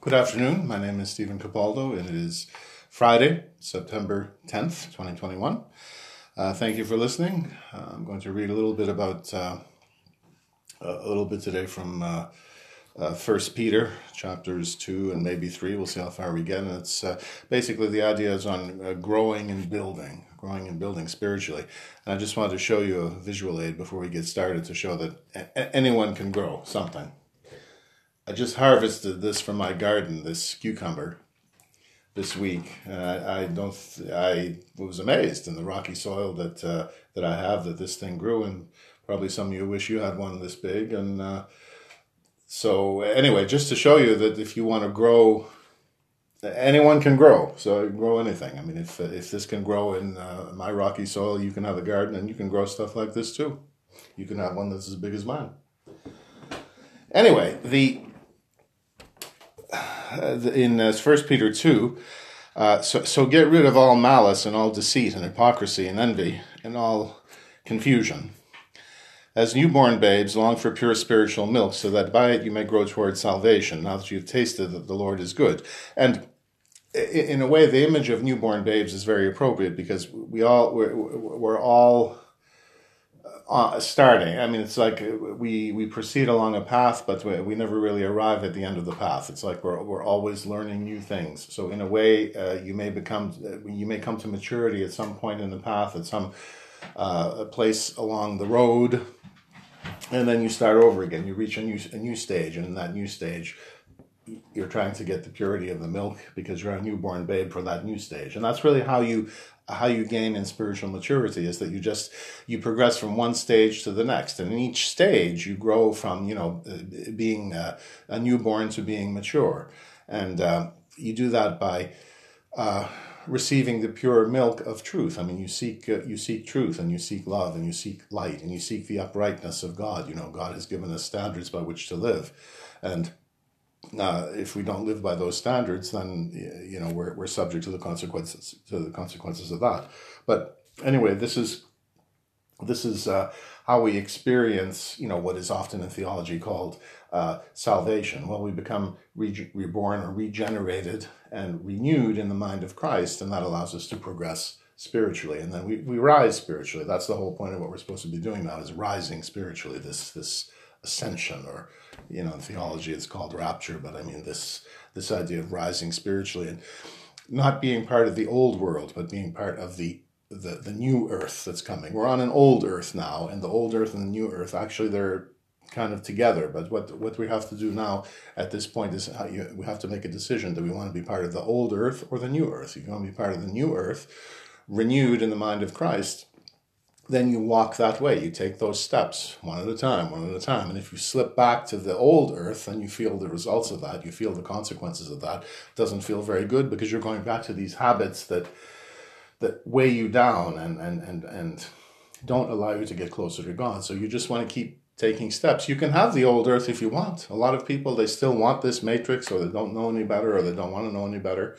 Good afternoon. My name is Stephen Capaldo, and it is Friday, September 10th, 2021. Uh, thank you for listening. Uh, I'm going to read a little bit about uh, a little bit today from uh, uh, First Peter chapters two and maybe three. We'll see how far we get. And it's uh, basically the idea is on growing and building, growing and building spiritually. And I just wanted to show you a visual aid before we get started to show that a- anyone can grow something. I just harvested this from my garden, this cucumber, this week. Uh, I don't. I was amazed in the rocky soil that uh, that I have that this thing grew, and probably some of you wish you had one this big. And uh, so, anyway, just to show you that if you want to grow, anyone can grow. So grow anything. I mean, if if this can grow in uh, my rocky soil, you can have a garden, and you can grow stuff like this too. You can have one that's as big as mine. Anyway, the in uh, First Peter two. Uh, so, so get rid of all malice and all deceit and hypocrisy and envy and all confusion. As newborn babes, long for pure spiritual milk, so that by it you may grow towards salvation, now that you've tasted that the Lord is good. And in a way, the image of newborn babes is very appropriate because we all we're, we're all uh, starting. I mean, it's like we we proceed along a path, but we, we, never really arrive at the end of the path. It's like we're we're always learning new things. So in a way, uh, you may become you may come to maturity at some point in the path, at some uh, place along the road, and then you start over again. You reach a new a new stage, and in that new stage. You're trying to get the purity of the milk because you're a newborn babe for that new stage, and that's really how you how you gain in spiritual maturity is that you just you progress from one stage to the next. And in each stage you grow from you know being a, a newborn to being mature. And uh, you do that by uh, receiving the pure milk of truth. I mean you seek uh, you seek truth and you seek love and you seek light and you seek the uprightness of god. You know god has given us standards by which to live. And uh, if we don't live by those standards, then you know we're, we're subject to the consequences to the consequences of that. But anyway, this is this is uh, how we experience you know what is often in theology called uh, salvation. Well, we become re- reborn or regenerated and renewed in the mind of Christ, and that allows us to progress spiritually, and then we, we rise spiritually. That's the whole point of what we're supposed to be doing now is rising spiritually. This this ascension or you know in theology it's called rapture but i mean this this idea of rising spiritually and not being part of the old world but being part of the the, the new earth that's coming. We're on an old earth now and the old earth and the new earth actually they're kind of together but what what we have to do now at this point is you, we have to make a decision. Do we want to be part of the old earth or the new earth? If you want to be part of the new earth renewed in the mind of christ then you walk that way. You take those steps one at a time, one at a time. And if you slip back to the old earth, then you feel the results of that. You feel the consequences of that. It doesn't feel very good because you're going back to these habits that that weigh you down and and and and don't allow you to get closer to God. So you just want to keep taking steps. You can have the old earth if you want. A lot of people they still want this matrix or they don't know any better or they don't want to know any better.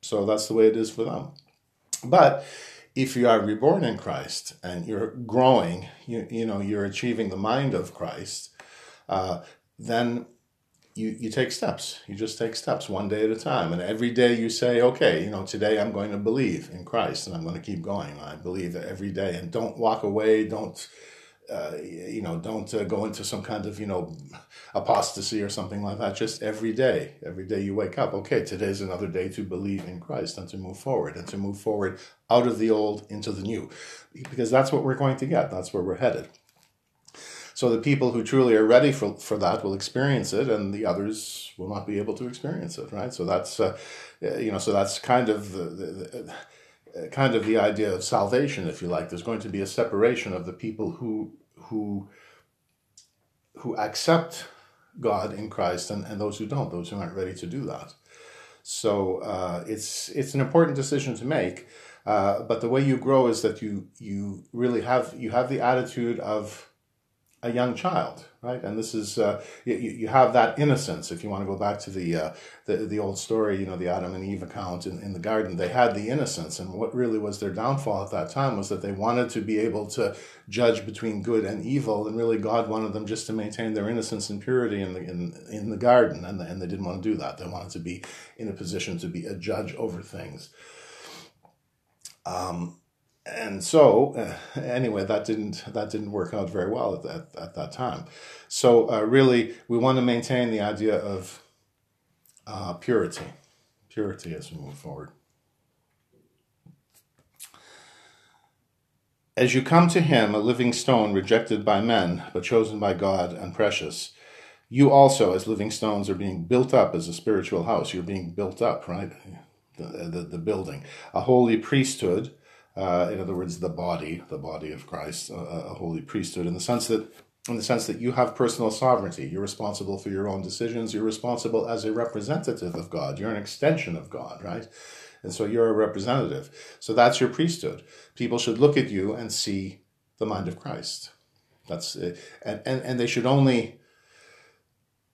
So that's the way it is for them. But if you are reborn in Christ and you're growing, you, you know, you're achieving the mind of Christ, uh, then you, you take steps. You just take steps one day at a time. And every day you say, okay, you know, today I'm going to believe in Christ and I'm going to keep going. I believe every day. And don't walk away. Don't uh, you know, don't uh, go into some kind of, you know, apostasy or something like that. Just every day, every day you wake up, okay, today's another day to believe in Christ and to move forward and to move forward out of the old into the new, because that's what we're going to get. That's where we're headed. So the people who truly are ready for, for that will experience it, and the others will not be able to experience it, right? So that's, uh, you know, so that's kind of the, the, the kind of the idea of salvation, if you like. There's going to be a separation of the people who who who accept God in Christ and, and those who don't, those who aren't ready to do that. So uh, it's it's an important decision to make. Uh, but the way you grow is that you you really have you have the attitude of a young child, right? And this is uh, you, you have that innocence. If you want to go back to the, uh, the the old story, you know, the Adam and Eve account in, in the garden, they had the innocence, and what really was their downfall at that time was that they wanted to be able to judge between good and evil, and really God wanted them just to maintain their innocence and purity in the in, in the garden, and, and they didn't want to do that. They wanted to be in a position to be a judge over things. Um, and so uh, anyway that didn't that didn't work out very well at that at that time. So uh, really we want to maintain the idea of uh, purity purity as we move forward. As you come to him a living stone rejected by men but chosen by god and precious you also as living stones are being built up as a spiritual house. You're being built up right? The, the, the building. A holy priesthood uh, in other words, the body, the body of Christ, a, a holy priesthood, in the sense that in the sense that you have personal sovereignty. You're responsible for your own decisions. You're responsible as a representative of God. You're an extension of God, right? And so you're a representative. So that's your priesthood. People should look at you and see the mind of Christ. That's and and, and they should only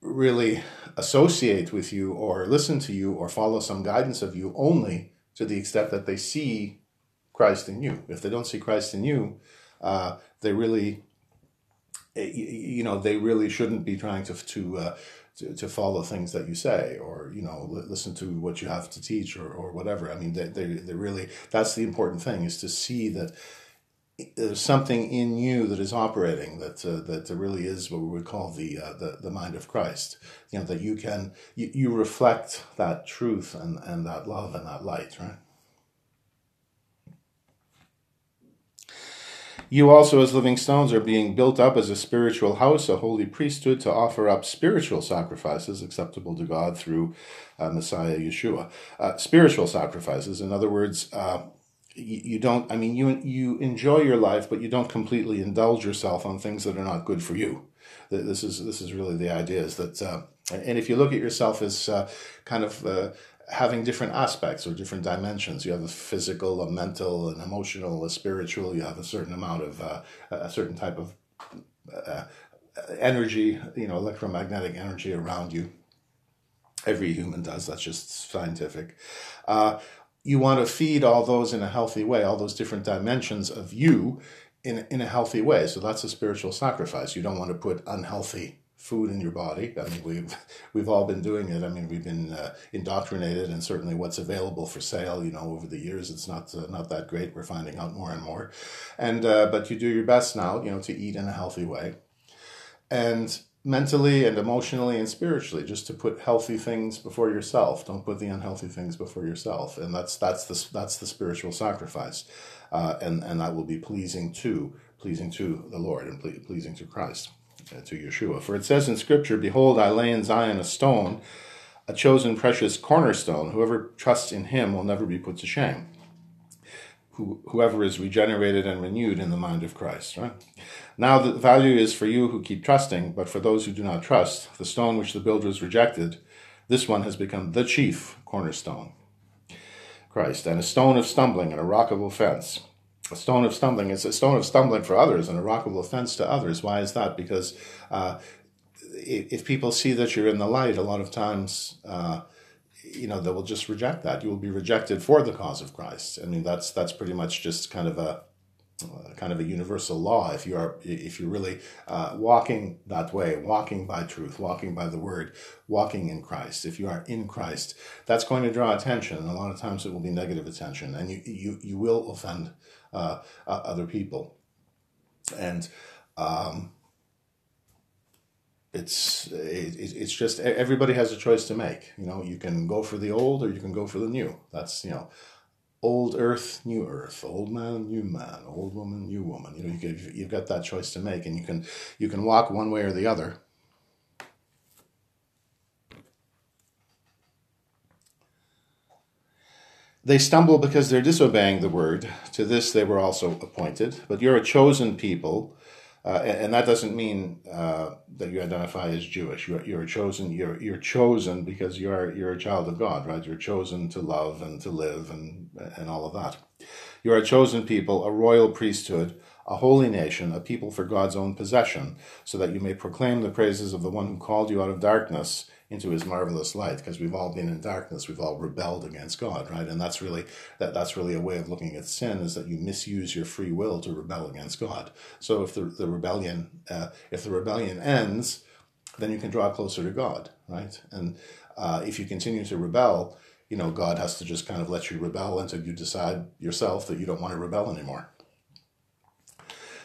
really associate with you or listen to you or follow some guidance of you only to the extent that they see Christ in you. If they don't see Christ in you, uh, they really, eh, you know, they really shouldn't be trying to to, uh, to, to follow things that you say or you know listen to what you have to teach or, or whatever. I mean, they, they they really that's the important thing is to see that there's something in you that is operating that uh, that really is what we would call the, uh, the the mind of Christ. You know that you can you, you reflect that truth and and that love and that light, right? You also, as living stones, are being built up as a spiritual house, a holy priesthood, to offer up spiritual sacrifices acceptable to God through uh, Messiah Yeshua. Uh, spiritual sacrifices, in other words, uh, you, you, don't. I mean, you you enjoy your life, but you don't completely indulge yourself on things that are not good for you. This is this is really the idea. Is that, uh, and if you look at yourself as uh, kind of uh, having different aspects or different dimensions. You have a physical, a mental, an emotional, a spiritual. You have a certain amount of uh, a certain type of uh, energy, you know, electromagnetic energy around you. Every human does. That's just scientific. Uh, you want to feed all those in a healthy way, all those different dimensions of you in in a healthy way. So that's a spiritual sacrifice. You don't want to put unhealthy food in your body. I mean, we've we've all been doing it. I mean, we've been uh, indoctrinated, and certainly what's available for sale, you know, over the years, it's not uh, not that great. We're finding out more and more, and uh, but you do your best now, you know, to eat in a healthy way, and mentally and emotionally and spiritually, just to put healthy things before yourself. Don't put the unhealthy things before yourself, and that's that's the that's the spiritual sacrifice, uh, and and that will be pleasing to pleasing to the Lord and ple- pleasing to Christ to Yeshua. For it says in Scripture, Behold, I lay in Zion a stone, a chosen precious cornerstone. Whoever trusts in him will never be put to shame. Who, whoever is regenerated and renewed in the mind of Christ. Right? Now the value is for you who keep trusting, but for those who do not trust, the stone which the builders rejected, this one has become the chief cornerstone. Christ, and a stone of stumbling and a rock of offense a stone of stumbling is a stone of stumbling for others and a rock of offense to others. Why is that? Because uh, if people see that you're in the light, a lot of times, uh, you know, they will just reject that. You will be rejected for the cause of Christ. I mean, that's that's pretty much just kind of a uh, kind of a universal law. If you are if you're really uh, walking that way, walking by truth, walking by the Word, walking in Christ. If you are in Christ, that's going to draw attention, and a lot of times it will be negative attention, and you you you will offend uh, uh, other people. And um, it's it, it's just everybody has a choice to make. You know, you can go for the old or you can go for the new. That's you know, old earth, new earth, old man, new man, old woman, new woman. You know, you you've got that choice to make, and you can you can walk one way or the other. They stumble because they're disobeying the word. To this they were also appointed. But you're a chosen people, uh, and, that doesn't mean uh, that you identify as Jewish. You're, you're chosen. You're you're chosen because you're you're a child of God, right? You're chosen to love and to live and and all of that. You're a chosen people, a royal priesthood, a holy nation, a people for God's own possession, so that you may proclaim the praises of the one who called you out of darkness into his marvelous light because we've all been in darkness we've all rebelled against god right? And that's really that that's really a way of looking at sin is that you misuse your free will to rebel against god. So if the, the rebellion uh, if the rebellion ends then you can draw closer to god right? And uh, if you continue to rebel you know god has to just kind of let you rebel until you decide yourself that you don't want to rebel anymore.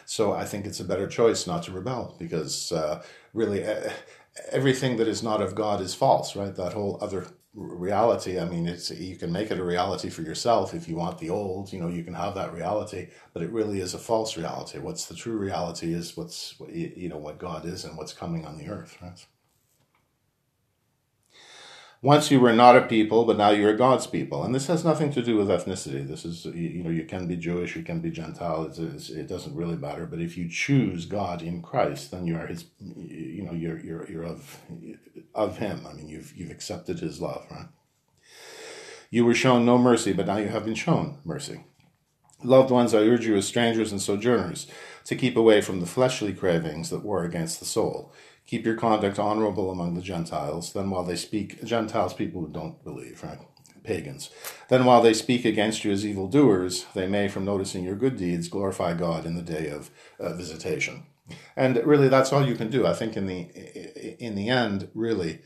So I think it's a better choice not to rebel because uh, really uh, everything that is not of God is false, right? That whole other reality. I mean, it's you can make it a reality for yourself if you want the old. You know, you can have that reality, but it really is a false reality. What's the true reality is what's you know what God is and what's coming on the earth, right? Once you were not a people, but now you're God's people. And this has nothing to do with ethnicity. This is, you know, you can be Jewish, you can be Gentile. It's, it's, it doesn't really matter. But if you choose God in Christ, then you are His. You know, you're you're you're of of Him. I mean, you've you've accepted His love, right? You were shown no mercy, but now you have been shown mercy. Loved ones, I urge you as strangers and sojourners to keep away from the fleshly cravings that war against the soul keep your conduct honorable among the Gentiles. Then while they speak, Gentiles, people who don't believe, right? Pagans. Then while they speak against you as evildoers, they may, from noticing your good deeds, glorify God in the day of uh, visitation. And really, that's all you can do. I think in the in the end, really,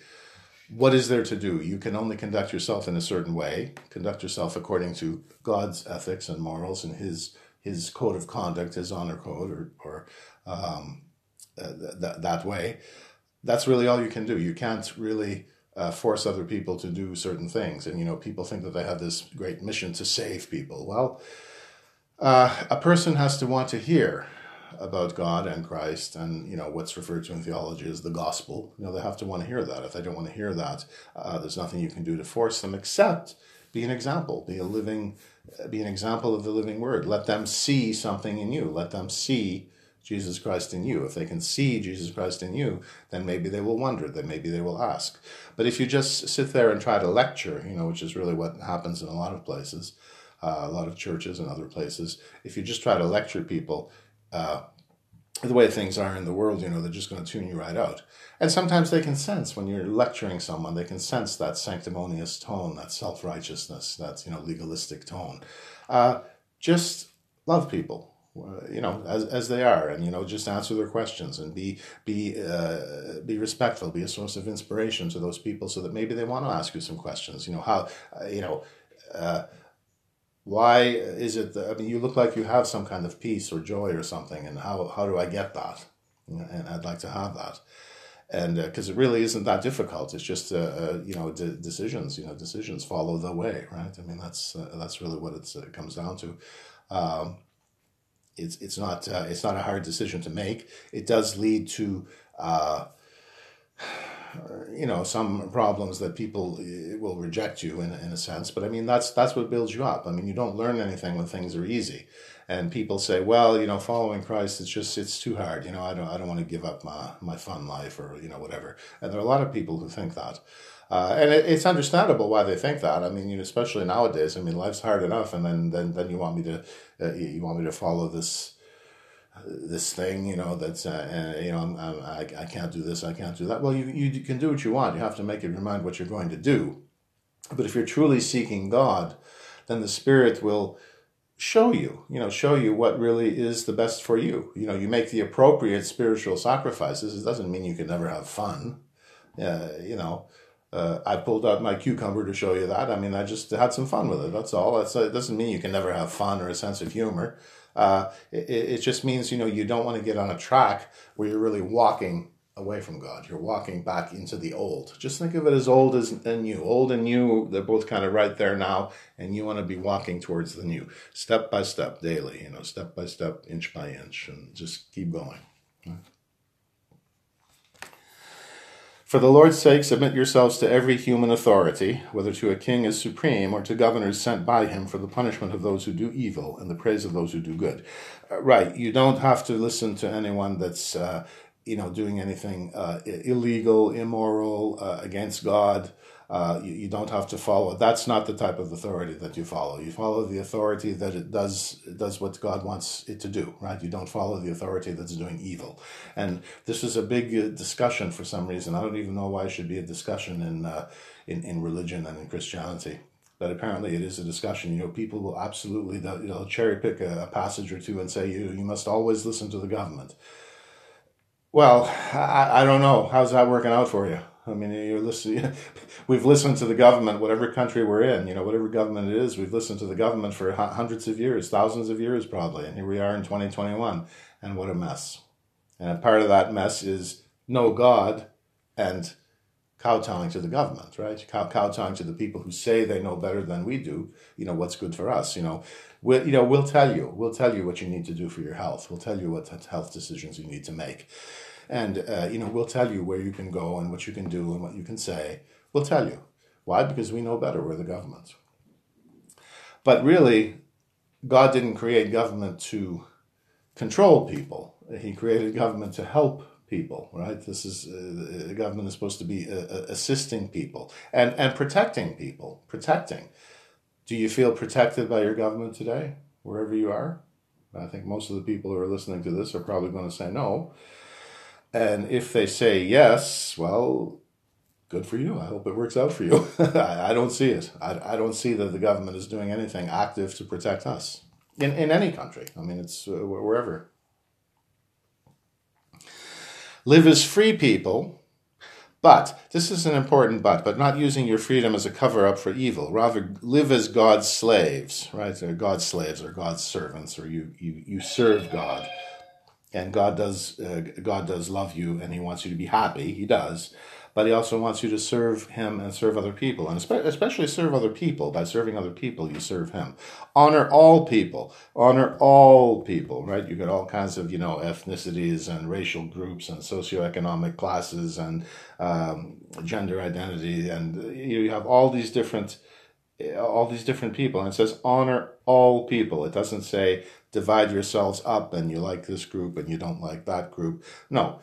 what is there to do? You can only conduct yourself in a certain way. Conduct yourself according to God's ethics and morals and His His code of conduct, His honor code, or or um, uh, that that way. That's really all you can do. You can't really uh, force other people to do certain things. And you know, people think that they have this great mission to save people. Well, uh, a person has to want to hear about God and Christ and you know what's referred to in theology as the gospel. You know, they have to want to hear that. If they don't want to hear that, uh, there's nothing you can do to force them except be an example, be a living, be an example of the living word. Let them see something in you. Let them see Jesus Christ in you. If they can see Jesus Christ in you, then maybe they will wonder, then maybe they will ask. But if you just sit there and try to lecture, you know, which is really what happens in a lot of places, uh, a lot of churches and other places, if you just try to lecture people, uh, the way things are in the world, you know, they're just going to tune you right out. And sometimes they can sense when you're lecturing someone, they can sense that sanctimonious tone, that self righteousness, that, you know, legalistic tone. Uh, just love people you know, as, as they are, and you know, just answer their questions and be be uh, be respectful, be a source of inspiration to those people, so that maybe they want to ask you some questions. You know, how uh, you know. Uh, why is it that, I mean, you look like you have some kind of peace or joy or something, and how, how do I get that? And I'd like to have that. And because uh, it really isn't that difficult, it's just, uh, uh, you know, de- decisions, you know, decisions follow the way, right? I mean, that's, uh, that's really what it comes down to. Um, it's it's not uh, it's not a hard decision to make. It does lead to uh, you know some problems that people uh, will reject you in in a sense. But I mean that's that's what builds you up. I mean you don't learn anything when things are easy. And people say, well, you know, following Christ, it's just it's too hard. You know, I don't I don't want to give up my my fun life or you know whatever. And there are a lot of people who think that. Uh, and it, it's understandable why they think that. I mean, you know, especially nowadays. I mean, life's hard enough, and then then, then you want me to uh, you want me to follow this this thing, you know, that's uh, uh, you know, I'm, I'm, I I can't do this, I can't do that. Well, you you can do what you want. You have to make up your mind what you're going to do. But if you're truly seeking God, then the Spirit will show you, you know, show you what really is the best for you. You know, you make the appropriate spiritual sacrifices. It doesn't mean you can never have fun. Uh, you know, uh, I pulled out my cucumber to show you that. I mean, I just had some fun with it. That's all. That's, it doesn't mean you can never have fun or a sense of humor. Uh, it, it just means, you know, you don't want to get on a track where you're really walking away from God. You're walking back into the old. Just think of it as old as and new. Old and new, they're both kind of right there now, and you want to be walking towards the new, step by step, daily. You know, step by step, inch by inch, and just keep going. For the Lord's sake, submit yourselves to every human authority, whether to a king as supreme or to governors sent by him for the punishment of those who do evil and the praise of those who do good. Uh, right, you don't have to listen to anyone that's uh, you know, doing anything uh, illegal, immoral, uh, against God. Uh, you, you, don't have to follow. That's not the type of authority that you follow. You follow the authority that it does it does what God wants it to do. Right? You don't follow the authority that's doing evil. And this is a big uh, discussion for some reason. I don't even know why it should be a discussion in uh, in in religion and in Christianity. But apparently, it is a discussion. You know, people will absolutely they'll, cherry pick a, a passage or two and say you you must always listen to the government. Well, I, I don't know. How's that working out for you? I mean, you're listening. We've listened to the government, whatever country we're in. You know, whatever government it is, we've listened to the government for hundreds of years, thousands of years, probably. And here we are in 2021, and what a mess. And a part of that mess is no God and kowtowing to the government, right? Kow- kowtowing to the people who say they know better than we do. You know what's good for us. You know, we will you know we'll tell you. We'll tell you what you need to do for your health. We'll tell you what health decisions you need to make and, uh, you know, we'll tell you where you can go and what you can do and what you can say. We'll tell you. Why? Because we know better. We're the government. But really, God didn't create government to control people. He created government to help people, right? This is uh, the government is supposed to be uh, uh, assisting people and and protecting people, protecting. Do you feel protected by your government today, wherever you are? I think most of the people who are listening to this are probably going to say no. And if they say yes, well, good for you. I hope it works out for you. I, I, don't see it. I, I don't see that the government is doing anything active to protect us in, in any country. I mean, it's uh, wherever. Live as free people, but this is an important but, but not using your freedom as a cover up for evil. Rather, live as God's slaves, right? God's slaves or God's servants, or you, you, you serve God and God does uh, God does love you and he wants you to be happy. He does. But he also wants you to serve him and serve other people. And especially serve other people. By serving other people you serve him. Honor all people. Honor all people right? You got all kinds of you know ethnicities and racial groups and socioeconomic classes and um, gender identity. And you have all these different all these different people and it says honor all people it doesn't say divide yourselves up and you like this group and you don't like that group. No.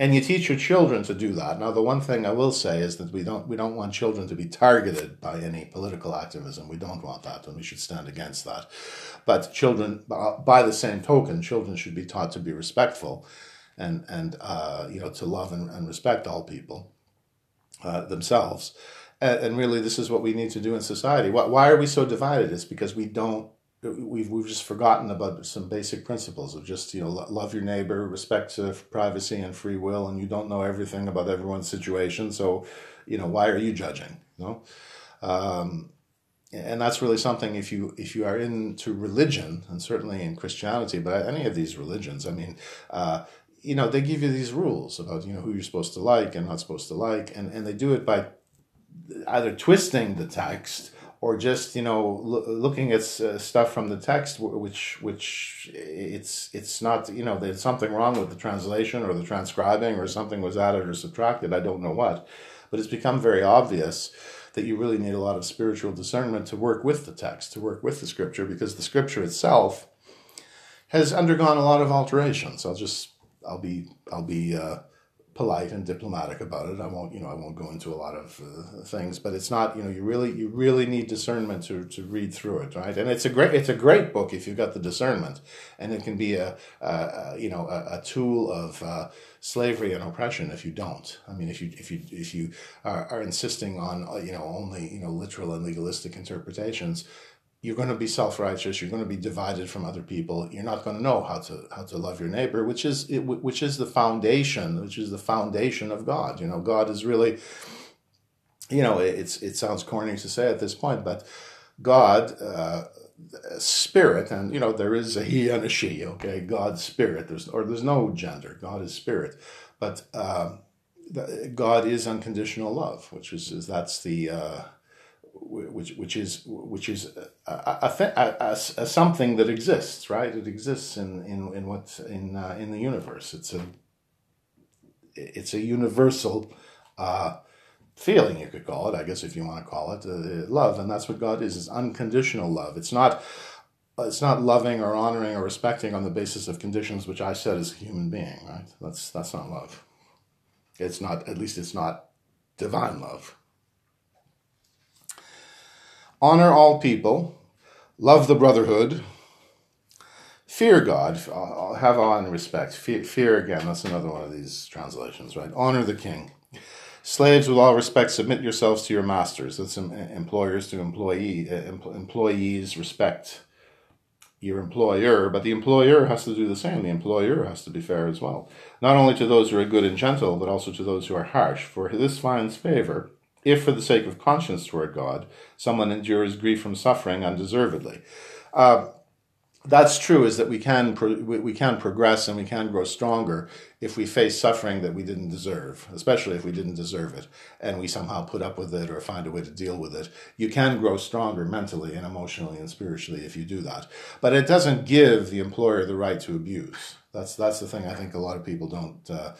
And you teach your children to do that. Now the one thing I will say is that we don't we don't want children to be targeted by any political activism. We don't want that and we should stand against that. But children by the same token, children should be taught to be respectful and and uh, you know to love and, and respect all people uh, themselves. And, really this is what we need to do in society. Why, why are we so divided? It's because we don't we've we've just forgotten about some basic principles of just you know love your neighbor, respect to privacy and free will, and you don't know everything about everyone's situation, so you know why are you judging? You know, um, and that's really something if you if you are into religion and certainly in Christianity, but any of these religions, I mean. Uh, you know they give you these rules about you know who you're supposed to like and not supposed to like and, and they do it by either twisting the text or just you know lo- looking at uh, stuff from the text which which it's it's not you know there's something wrong with the translation or the transcribing or something was added or subtracted i don't know what. But it's become very obvious that you really need a lot of spiritual discernment to work with the text to work with the scripture because the scripture itself has undergone a lot of alterations. I'll just i'll be i'll be uh, polite and diplomatic about it. I won't, you know, I won't go into a lot of uh, things, but it's not, you know, you really, you really need discernment to, to read through it, right? And it's a great, it's a great book if you've got the discernment, and it can be a, a, a you know, a, a tool of uh, slavery and oppression if you don't. I mean, if you, if you, if you are, are insisting on, uh, you know, only, you know, literal and legalistic interpretations, you're going to be self-righteous you're going to be divided from other people you're not going to know how to how to love your neighbor which is which is the foundation which is the foundation of god. You know god is really you know it's it sounds corny to say at this point but god uh, spirit and you know there is a he and a she okay? God's spirit there's or there's no gender god is spirit. But um, god is unconditional love which is, is that's the uh, which which is which is a, a, a, a, something that exists, right? It exists in in in what in uh, in the universe. It's a it's a universal uh, feeling, you could call it, I guess, if you want to call it uh, love, and that's what God is: is unconditional love. It's not it's not loving or honoring or respecting on the basis of conditions which I set as a human being, right? That's that's not love. It's not at least it's not divine love. Honor all people, love the brotherhood, fear God, have awe and respect. Fear, fear again, that's another one of these translations, right? Honor the king. Slaves, with all respect, submit yourselves to your masters. That's employers to employee, uh, employees respect your employer, but the employer has to do the same. The employer has to be fair as well, not only to those who are good and gentle, but also to those who are harsh. For this finds favor if, for the sake of conscience toward God, someone endures grief from suffering undeservedly. Uh, that's true is that we can pro- we can progress and we can grow stronger if we face suffering that we didn't deserve especially if we didn't deserve it and we somehow put up with it or find a way to deal with it. You can grow stronger mentally and emotionally and spiritually if you do that. But it doesn't give the employer the right to abuse. That's that's the thing i think a lot of people don't uh,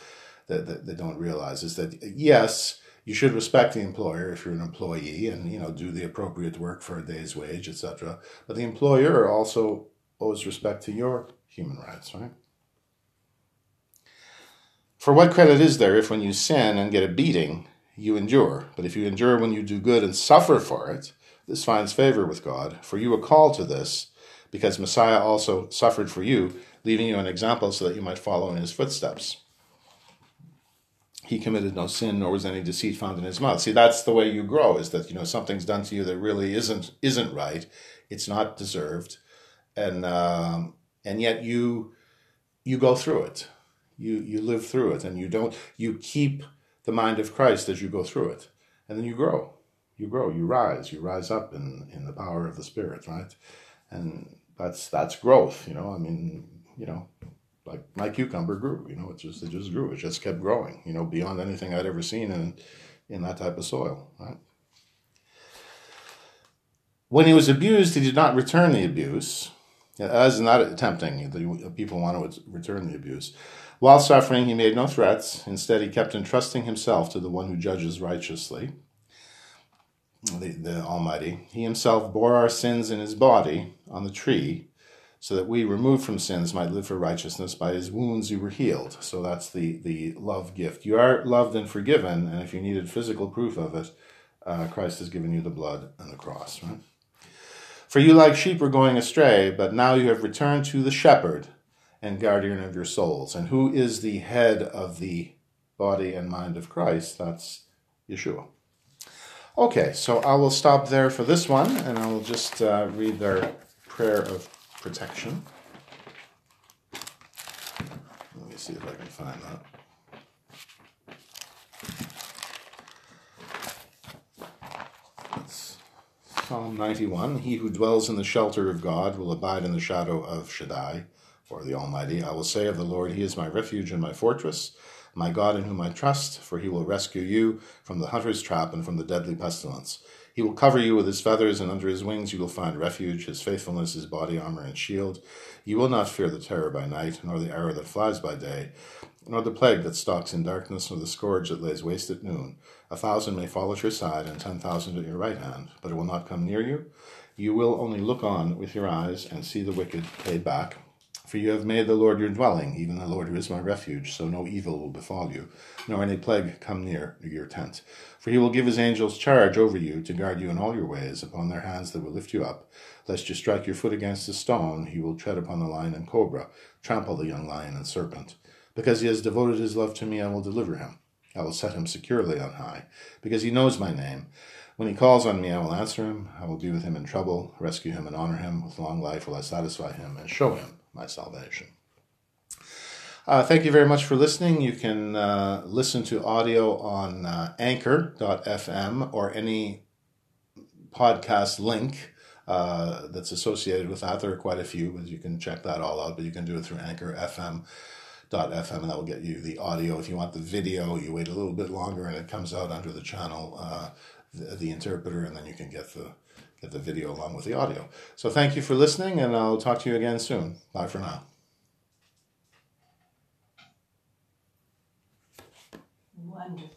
that, that they don't realize is that yes you should respect the employer if you're an employee and you know do the appropriate work for a day's wage etc but the employer also owes respect to your human rights, right? For what credit is there if when you sin and get a beating, you endure? But if you endure when you do good and suffer for it, this finds favor with God. For you were called to this, because Messiah also suffered for you, leaving you an example so that you might follow in his footsteps. He committed no sin, nor was any deceit found in his mouth. See, that's the way you grow, is that, you know, something's done to you that really isn't isn't right. It's not deserved and um, and yet you you go through it. You you live through it, and you don't. You keep the mind of Christ as you go through it, and then you grow. You grow. You rise. You rise up in in the power of the Spirit, right? And that's that's growth. You know, I mean, you know, like my cucumber grew. You know, it just it just grew. It just kept growing. You know, beyond anything I'd ever seen in in that type of soil, right? When he was abused, he did not return the abuse as not attempting, the people want to return the abuse. While suffering, he made no threats. Instead, he kept entrusting himself to the one who judges righteously, the, the Almighty. He himself bore our sins in his body on the tree, so that we, removed from sins, might live for righteousness. By his wounds you were healed. So that's the, the love gift. You are loved and forgiven, and if you needed physical proof of it, uh, Christ has given you the blood and the cross, right? For you, like sheep, were going astray, but now you have returned to the shepherd and guardian of your souls. And who is the head of the body and mind of Christ? That's Yeshua. Okay, so I will stop there for this one, and I will just uh, read their prayer of protection. Let me see if I can find that. Psalm 91 He who dwells in the shelter of God will abide in the shadow of Shaddai, or the Almighty. I will say of the Lord, He is my refuge and my fortress, my God in whom I trust, for He will rescue you from the hunter's trap and from the deadly pestilence. He will cover you with His feathers, and under His wings you will find refuge. His faithfulness is body armor and shield. You will not fear the terror by night, nor the arrow that flies by day, nor the plague that stalks in darkness, nor the scourge that lays waste at noon. A thousand may fall at your side, and ten thousand at your right hand, but it will not come near you. You will only look on with your eyes and see the wicked paid back. For you have made the Lord your dwelling, even the Lord who is my refuge, so no evil will befall you, nor any plague come near your tent. For he will give his angels charge over you to guard you in all your ways, upon their hands they will lift you up. Lest you strike your foot against a stone, he will tread upon the lion and cobra, trample the young lion and serpent. Because he has devoted his love to me, I will deliver him. I will set him securely on high, because he knows my name. When he calls on me, I will answer him. I will be with him in trouble, rescue him and honor him. With long life will I satisfy him and show him my salvation. Uh, thank you very much for listening. You can uh, listen to audio on uh, anchor.fm or any podcast link uh, that's associated with that. There are quite a few, but you can check that all out. But you can do it through Anchor FM FM, and that will get you the audio. If you want the video, you wait a little bit longer, and it comes out under the channel, uh, the, the, interpreter, and then you can get the get the video along with the audio. So thank you for listening, and I'll talk to you again soon. Bye for now. Wonderful.